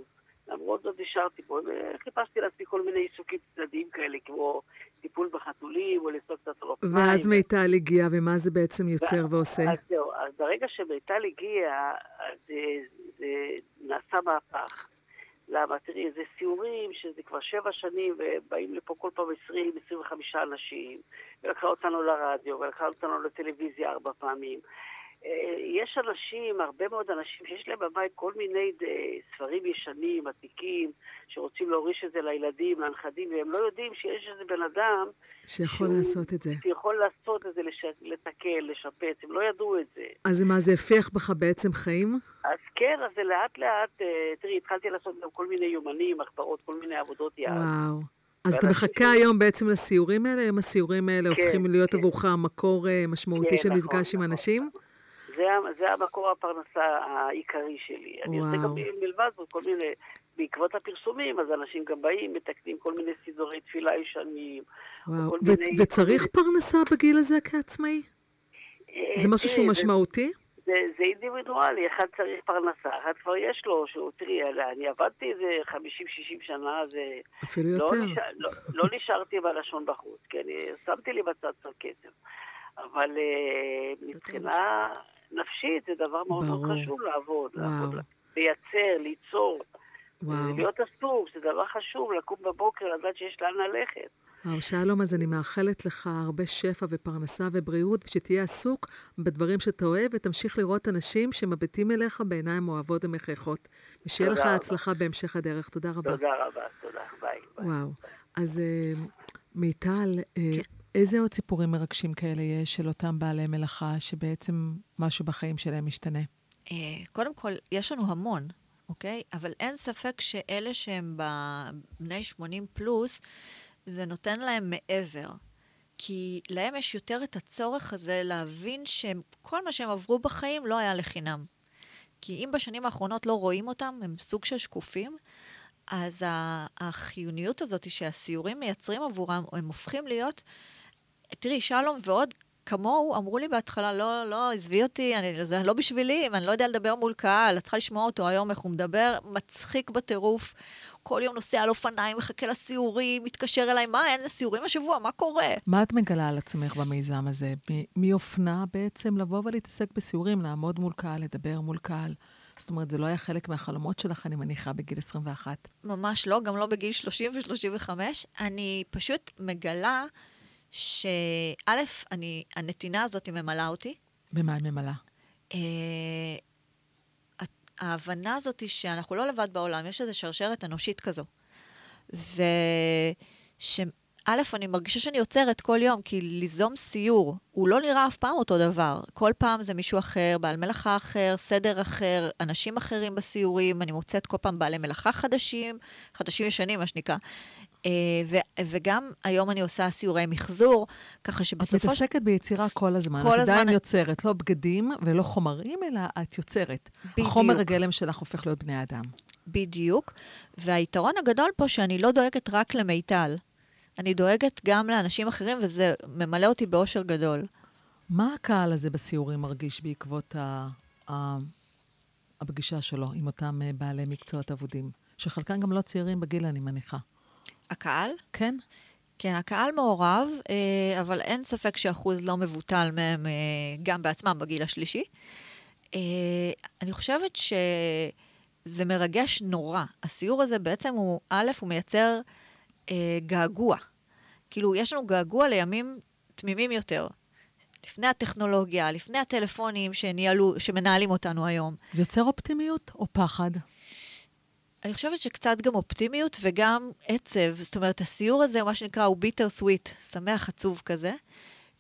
למרות זאת נשארתי פה, וחיפשתי לעצמי כל מיני עיסוקים צדדיים כאלה, כמו טיפול בחתולים, או לסעוד קצת אופניים. ואז מיטל הגיעה, ומה זה בעצם יוצר ועושה? אז זהו, אז ברגע שמיטל הגיע, אז זה, זה נעשה מהפך. למה? תראי, זה סיורים שזה כבר שבע שנים, ובאים לפה כל פעם 20-25 אנשים, ולקחה אותנו לרדיו, ולקחה אותנו לטלוויזיה ארבע פעמים. יש אנשים, הרבה מאוד אנשים, שיש להם בבית כל מיני אה, ספרים ישנים, עתיקים, שרוצים להוריש את זה לילדים, לנכדים, והם לא יודעים שיש איזה בן אדם שיכול שהוא- לעשות את זה. שיכול לעשות את זה, לש... לתקן, לשפץ, הם לא ידעו את זה. אז מה, זה הפיח בך בעצם חיים? אז כן, אז זה לאט לאט, אה, תראי, התחלתי לעשות גם כל מיני יומנים, מחברות, כל מיני עבודות יד. וואו. אז אתה מחכה ש- היום בעצם לסיורים האלה? האם הסיורים האלה כן, הופכים להיות כן. עבורך מקור אה, משמעותי כן, של נכון, מפגש עם נכון, אנשים? זה, ה- זה המקור הפרנסה העיקרי שלי. אני עושה וואו. גם מלבד זאת כל מיני, בעקבות הפרסומים, אז אנשים גם באים, מתקנים כל מיני סידורי תפילה ישנים. או וואו. ו- מיני- וצריך פרנסה בגיל הזה כעצמאי? מיני- זה משהו אה, שהוא משמעותי? זה, זה אינדיבידואלי, אחד צריך פרנסה, אחד כבר יש לו, שהוא, תראי, אני עבדתי איזה 50-60 שנה, זה... אפילו לא, יותר. נשאר, לא, לא נשארתי בלשון בחוץ, כן, שמתי לי בצד קצת כסף. אבל אה, מבחינה נפשית זה דבר מאוד מאוד ברור. חשוב לעבוד, וואו. לעבוד, לייצר, ליצור. וואו. להיות עסוק, זה דבר חשוב, לקום בבוקר, לדעת שיש לאן ללכת. וואו, שלום, אז אני מאחלת לך הרבה שפע ופרנסה ובריאות, ושתהיה עסוק בדברים שאתה אוהב, ותמשיך לראות אנשים שמביטים אליך בעיניים אוהבות ומחייכות. ושיהיה לך רבה. הצלחה בהמשך הדרך. תודה רבה. תודה רבה, תודה, ביי. ביי. וואו. אז אה, מיטל, אה, איזה עוד סיפורים מרגשים כאלה יש של אותם בעלי מלאכה, שבעצם משהו בחיים שלהם משתנה? אה, קודם כל, יש לנו המון, אוקיי? אבל אין ספק שאלה שהם בני 80 פלוס, זה נותן להם מעבר. כי להם יש יותר את הצורך הזה להבין שכל מה שהם עברו בחיים לא היה לחינם. כי אם בשנים האחרונות לא רואים אותם, הם סוג של שקופים, אז החיוניות הזאת שהסיורים מייצרים עבורם, הם הופכים להיות... תראי, שלום ועוד כמוהו אמרו לי בהתחלה, לא, לא, עזבי אותי, אני, זה לא בשבילי, אני לא יודע לדבר מול קהל, את צריכה לשמוע אותו היום, איך הוא מדבר, מצחיק בטירוף. כל יום נוסע על אופניים, מחכה לסיורים, מתקשר אליי, מה, אין סיורים השבוע, מה קורה? מה את מגלה על עצמך במיזם הזה? מאופנה בעצם לבוא ולהתעסק בסיורים, לעמוד מול קהל, לדבר מול קהל. זאת אומרת, זה לא היה חלק מהחלומות שלך, אני מניחה, בגיל 21. ממש לא, גם לא בגיל 30 ו-35. אני פשוט מגלה שא', אני, הנתינה הזאת ממלאה אותי. במה היא ממלאה? אה, ההבנה הזאת היא שאנחנו לא לבד בעולם, יש איזו שרשרת אנושית כזו. ושא', אני מרגישה שאני עוצרת כל יום, כי ליזום סיור, הוא לא נראה אף פעם אותו דבר. כל פעם זה מישהו אחר, בעל מלאכה אחר, סדר אחר, אנשים אחרים בסיורים, אני מוצאת כל פעם בעלי מלאכה חדשים, חדשים ישנים, מה שנקרא. אה, ו- וגם היום אני עושה סיורי מחזור, ככה את שבסופו של... מתעסקת ביצירה כל הזמן. כל את הזמן. עדיין יוצרת, לא בגדים ולא חומרים, אלא את יוצרת. בדיוק. החומר הגלם שלך הופך להיות בני אדם. בדיוק. והיתרון הגדול פה שאני לא דואגת רק למיטל. אני דואגת גם לאנשים אחרים, וזה ממלא אותי באושר גדול. מה הקהל הזה בסיורים מרגיש בעקבות ה... ה... הפגישה שלו עם אותם אה, בעלי מקצועות אבודים? שחלקם גם לא צעירים בגיל, אני מניחה. הקהל? כן? כן, הקהל מעורב, אה, אבל אין ספק שאחוז לא מבוטל מהם אה, גם בעצמם בגיל השלישי. אה, אני חושבת שזה מרגש נורא. הסיור הזה בעצם הוא, א', הוא מייצר געגוע. כאילו, יש לנו געגוע לימים תמימים יותר. לפני הטכנולוגיה, לפני הטלפונים שניהלו, שמנהלים אותנו היום. זה יוצר אופטימיות או פחד? אני חושבת שקצת גם אופטימיות וגם עצב. זאת אומרת, הסיור הזה, מה שנקרא, הוא ביטר סוויט, שמח עצוב כזה.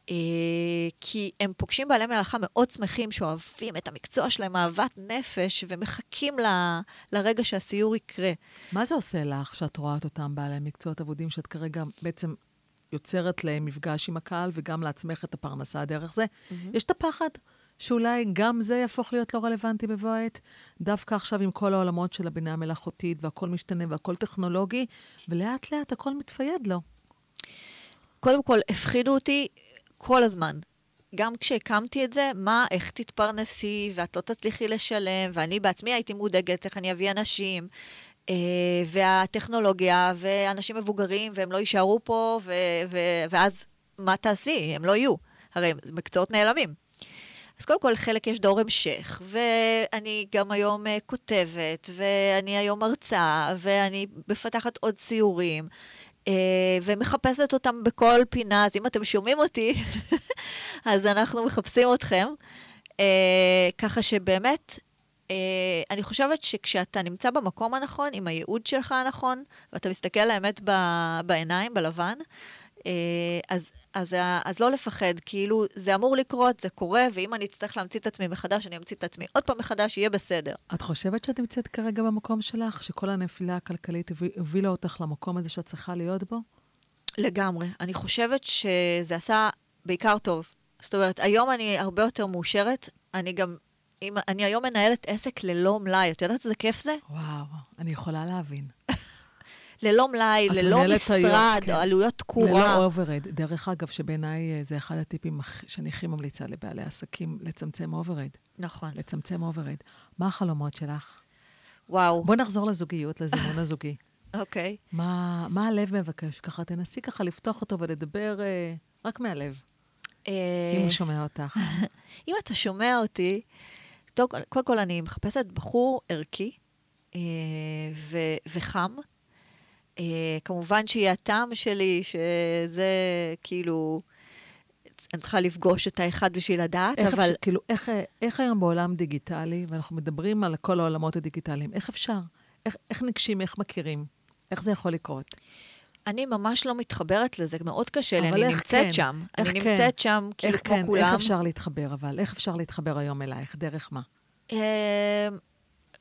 אה, כי הם פוגשים בעלי מלאכה מאוד שמחים, שאוהבים את המקצוע שלהם, אהבת נפש, ומחכים ל, לרגע שהסיור יקרה. מה זה עושה לך שאת רואה את אותם בעלי מקצועות אבודים, שאת כרגע בעצם יוצרת להם מפגש עם הקהל וגם לעצמך את הפרנסה דרך זה? יש את הפחד שאולי גם זה יהפוך להיות לא רלוונטי בבוא העת, דווקא עכשיו עם כל העולמות של הבינה המלאכותית והכל משתנה והכל טכנולוגי, ולאט לאט הכל מתפייד לו. קודם כל, הפחידו אותי כל הזמן. גם כשהקמתי את זה, מה, איך תתפרנסי, ואת לא תצליחי לשלם, ואני בעצמי הייתי מודאגת איך אני אביא אנשים, אה, והטכנולוגיה, ואנשים מבוגרים, והם לא יישארו פה, ו- ו- ואז מה תעשי? הם לא יהיו. הרי מקצועות נעלמים. אז קודם כל, חלק יש דור המשך, ואני גם היום אה, כותבת, ואני היום מרצה, ואני מפתחת עוד סיורים, אה, ומחפשת אותם בכל פינה, אז אם אתם שומעים אותי, <laughs> אז אנחנו מחפשים אתכם. אה, ככה שבאמת, אה, אני חושבת שכשאתה נמצא במקום הנכון, עם הייעוד שלך הנכון, ואתה מסתכל לאמת בעיניים, בלבן, אז, אז, ה- אז לא לפחד, כאילו, זה אמור לקרות, זה קורה, ואם אני אצטרך להמציא את עצמי מחדש, אני אמציא את עצמי עוד פעם מחדש, יהיה בסדר. את חושבת שאת נמצאת כרגע במקום שלך, שכל הנפילה הכלכלית הובילה אותך למקום הזה שאת צריכה להיות בו? לגמרי. אני חושבת שזה עשה בעיקר טוב. זאת אומרת, היום אני הרבה יותר מאושרת. אני גם, אם, אני היום מנהלת עסק ללא מלאי. את יודעת איזה כיף זה? וואו, אני יכולה להבין. <laughs> ללא מלאי, ללא משרד, היום, כן. עלויות תקורה. ללא overhead. דרך אגב, שבעיניי אה, זה אחד הטיפים שאני הכי ממליצה לבעלי עסקים, לצמצם overhead. נכון. לצמצם overhead. מה החלומות שלך? וואו, בוא נחזור לזוגיות, לזימון הזוגי. <laughs> אוקיי. מה, מה הלב מבקש? ככה תנסי ככה לפתוח אותו ולדבר אה, רק מהלב, אה, אם הוא שומע אותך. <laughs> אם אתה שומע אותי, טוב, קודם כל אני מחפשת בחור ערכי אה, ו- וחם. אה, כמובן שיהיה הטעם שלי, שזה כאילו, אני צריכה לפגוש את האחד בשביל לדעת, איך אבל אפשר, כאילו, איך, איך היום בעולם דיגיטלי, ואנחנו מדברים על כל העולמות הדיגיטליים, איך אפשר? איך, איך ניגשים, איך מכירים? איך זה יכול לקרות? אני ממש לא מתחברת לזה, מאוד קשה לי, אני נמצאת כן? שם. אני כן? נמצאת שם, כאילו, איך כמו כן? כולם. איך אפשר להתחבר, אבל? איך אפשר להתחבר היום אלייך? דרך מה? אה,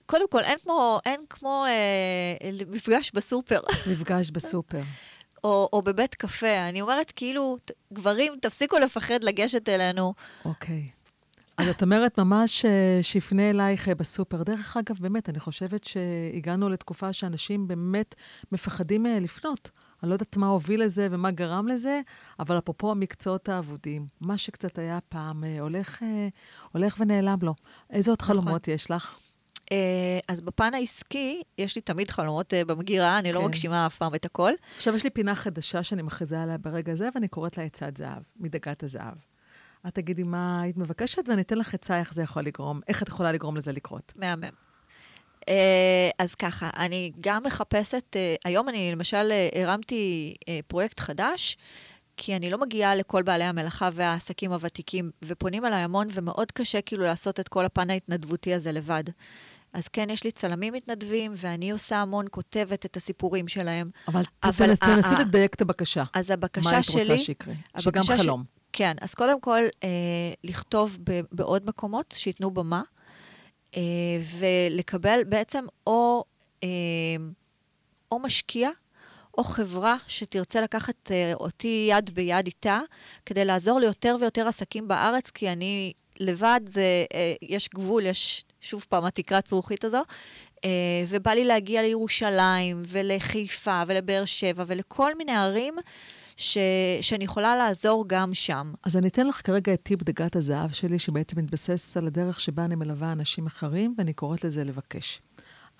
קודם כל, אין כמו, אין כמו אה, מפגש בסופר. <laughs> מפגש בסופר. או, או בבית קפה. אני אומרת, כאילו, ת- גברים, תפסיקו לפחד לגשת אלינו. אוקיי. אז את אומרת ממש אה, שיפנה אלייך אה, בסופר. דרך אגב, באמת, אני חושבת שהגענו לתקופה שאנשים באמת מפחדים אה, לפנות. אני לא יודעת מה הוביל לזה ומה גרם לזה, אבל אפרופו המקצועות האבודים, מה שקצת היה פעם הולך, הולך ונעלם לו. איזה עוד נכון. חלומות יש לך? אה, אז בפן העסקי, יש לי תמיד חלומות אה, במגירה, אני לא כן. מגשימה אף פעם את הכל. עכשיו יש לי פינה חדשה שאני מכריזה עליה ברגע זה, ואני קוראת לה עצת זהב, מדגת הזהב. את תגידי מה היית מבקשת, ואני אתן לך עצה איך זה יכול לגרום, איך את יכולה לגרום לזה לקרות. מהמם. אה, אז ככה, אני גם מחפשת, היום אני למשל הרמתי פרויקט חדש, כי אני לא מגיעה לכל בעלי המלאכה והעסקים הוותיקים, ופונים אליי המון, ומאוד קשה כאילו לעשות את כל הפן ההתנדבותי הזה לבד. אז כן, יש לי צלמים מתנדבים, ואני עושה המון, כותבת את הסיפורים שלהם. אבל, אבל תנסי לדייק את הבקשה. אז הבקשה מה שלי... היית רוצה שיקרה? שגם הבקשה ש- חלום. כן, אז קודם כל, אה, לכתוב ב- בעוד מקומות, שייתנו במה, אה, ולקבל בעצם או, אה, או משקיע, או חברה שתרצה לקחת אה, אותי יד ביד איתה, כדי לעזור ליותר ויותר עסקים בארץ, כי אני לבד, זה, אה, יש גבול, יש שוב פעם התקרה הצרוכית הזו, אה, ובא לי להגיע לירושלים, ולחיפה, ולבאר שבע, ולכל מיני ערים ש, שאני יכולה לעזור גם שם. אז אני אתן לך כרגע את טיפ דגת הזהב שלי, שבעצם מתבסס על הדרך שבה אני מלווה אנשים אחרים, ואני קוראת לזה לבקש.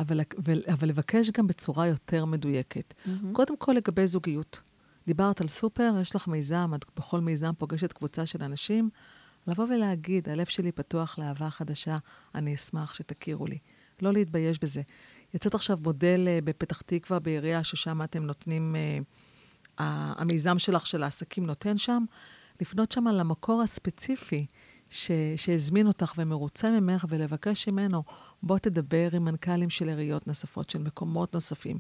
אבל, אבל, אבל לבקש גם בצורה יותר מדויקת. Mm-hmm. קודם כל, לגבי זוגיות. דיברת על סופר, יש לך מיזם, את בכל מיזם פוגשת קבוצה של אנשים, לבוא ולהגיד, הלב שלי פתוח לאהבה חדשה, אני אשמח שתכירו לי. לא להתבייש בזה. יצאת עכשיו מודל אה, בפתח תקווה, בעירייה, ששם אתם נותנים, אה, המיזם שלך של העסקים נותן שם, לפנות שם למקור הספציפי ש, שהזמין אותך ומרוצה ממך ולבקש ממנו, בוא תדבר עם מנכ"לים של עיריות נוספות, של מקומות נוספים.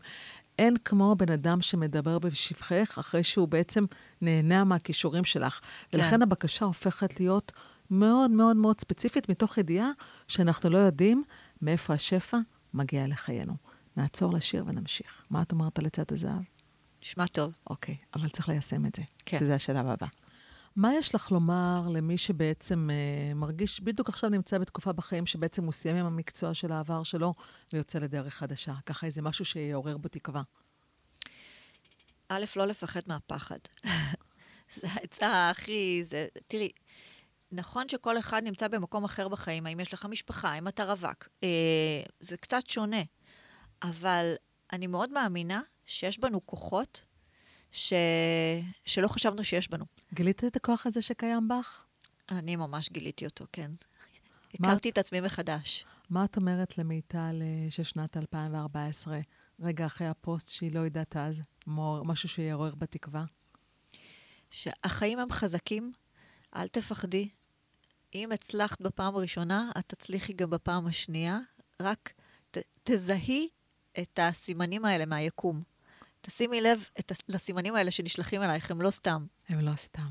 אין כמו בן אדם שמדבר בשבחך אחרי שהוא בעצם נהנה מהכישורים שלך. ולכן הבקשה הופכת להיות מאוד מאוד מאוד ספציפית, מתוך ידיעה שאנחנו לא יודעים מאיפה השפע מגיע לחיינו. נעצור לשיר ונמשיך. מה את אומרת על עצת הזהב? נשמע טוב. אוקיי, אבל צריך ליישם את זה, כן. שזה השלב הבא. מה יש לך לומר למי שבעצם אה, מרגיש, בדיוק עכשיו נמצא בתקופה בחיים שבעצם הוא סיים עם המקצוע של העבר שלו ויוצא לדרך חדשה? ככה איזה משהו שיעורר בו תקווה. א', לא לפחד מהפחד. <laughs> זו העצה הכי... זה, תראי, נכון שכל אחד נמצא במקום אחר בחיים, האם יש לך משפחה, האם אתה רווק, אה, זה קצת שונה, אבל אני מאוד מאמינה שיש בנו כוחות ש... שלא חשבנו שיש בנו. גילית את הכוח הזה שקיים בך? אני ממש גיליתי אותו, כן. הכרתי את עצמי מחדש. מה את אומרת למיטל אה, של שנת 2014, רגע אחרי הפוסט שהיא לא יודעת אז, משהו שיעורר בה תקווה? שהחיים הם חזקים, אל תפחדי. אם הצלחת בפעם הראשונה, את תצליחי גם בפעם השנייה. רק ת, תזהי את הסימנים האלה מהיקום. תשימי לב את, לסימנים האלה שנשלחים אלייך, הם לא סתם. הם לא סתם.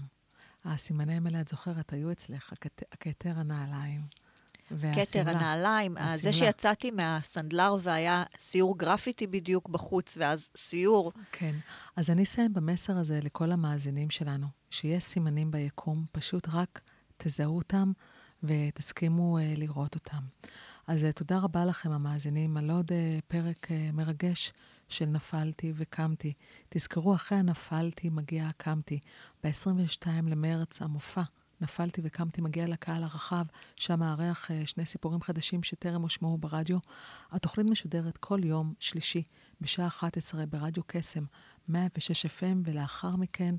הסימנים האלה, את זוכרת, היו אצלך, הכת- הכתר הנעליים. כתר. הנעליים, השמלה. זה שיצאתי מהסנדלר והיה סיור גרפיטי בדיוק בחוץ, ואז סיור. כן. אז אני אסיים במסר הזה לכל המאזינים שלנו, שיש סימנים ביקום, פשוט רק תזהו אותם ותסכימו uh, לראות אותם. אז uh, תודה רבה לכם, המאזינים, על עוד uh, פרק uh, מרגש של נפלתי וקמתי. תזכרו, אחרי הנפלתי מגיע הקמתי. ב-22 למרץ המופע. נפלתי וקמתי מגיע לקהל הרחב, שם מארח אה, שני סיפורים חדשים שטרם הושמעו ברדיו. התוכנית משודרת כל יום שלישי בשעה 11 ברדיו קסם, 106 FM, ולאחר מכן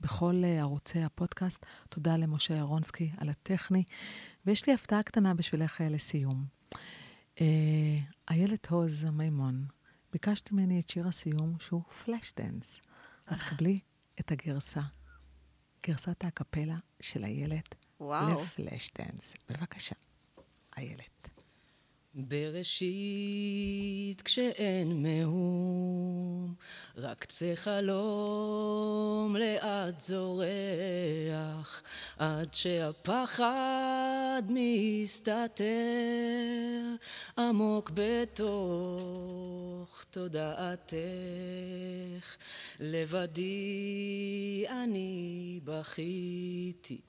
בכל אה, ערוצי הפודקאסט. תודה למשה ירונסקי על הטכני. ויש לי הפתעה קטנה בשבילך אה, לסיום. איילת הוז מימון, ביקשת ממני את שיר הסיום שהוא Flashdance. אז קבלי את הגרסה, גרסת האקפלה של איילת. ל Flashdance. בבקשה, איילת. בראשית כשאין מהום, רק קצה חלום לאט זורח, עד שהפחד מסתתר עמוק בתוך תודעתך. לבדי אני בכיתי.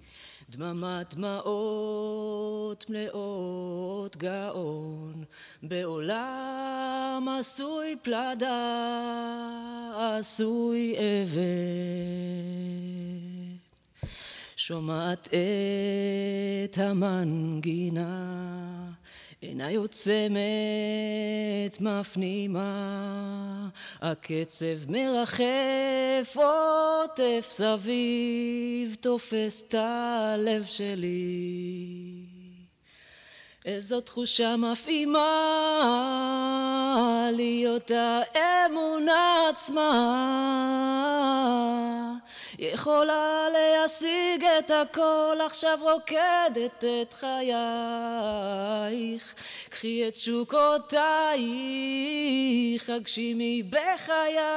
דממת דמעות מלאות גאון, בעולם עשוי פלדה, עשוי אבן. שומעת את המנגינה, עיניי עוצמת מפנימה, הקצב מרחף עוטף סביב, תופס את הלב שלי. איזו תחושה מפעימה להיות האמונה עצמה יכולה להשיג את הכל, עכשיו רוקדת את חייך. קחי את שוקותייך, הגשימי בחייך.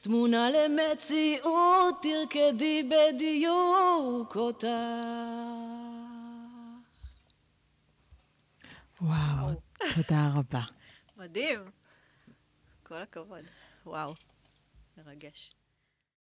תמונה למציאות, תרקדי בדיוק אותך. וואו, תודה רבה. <laughs> מדהים. כל הכבוד. וואו, מרגש.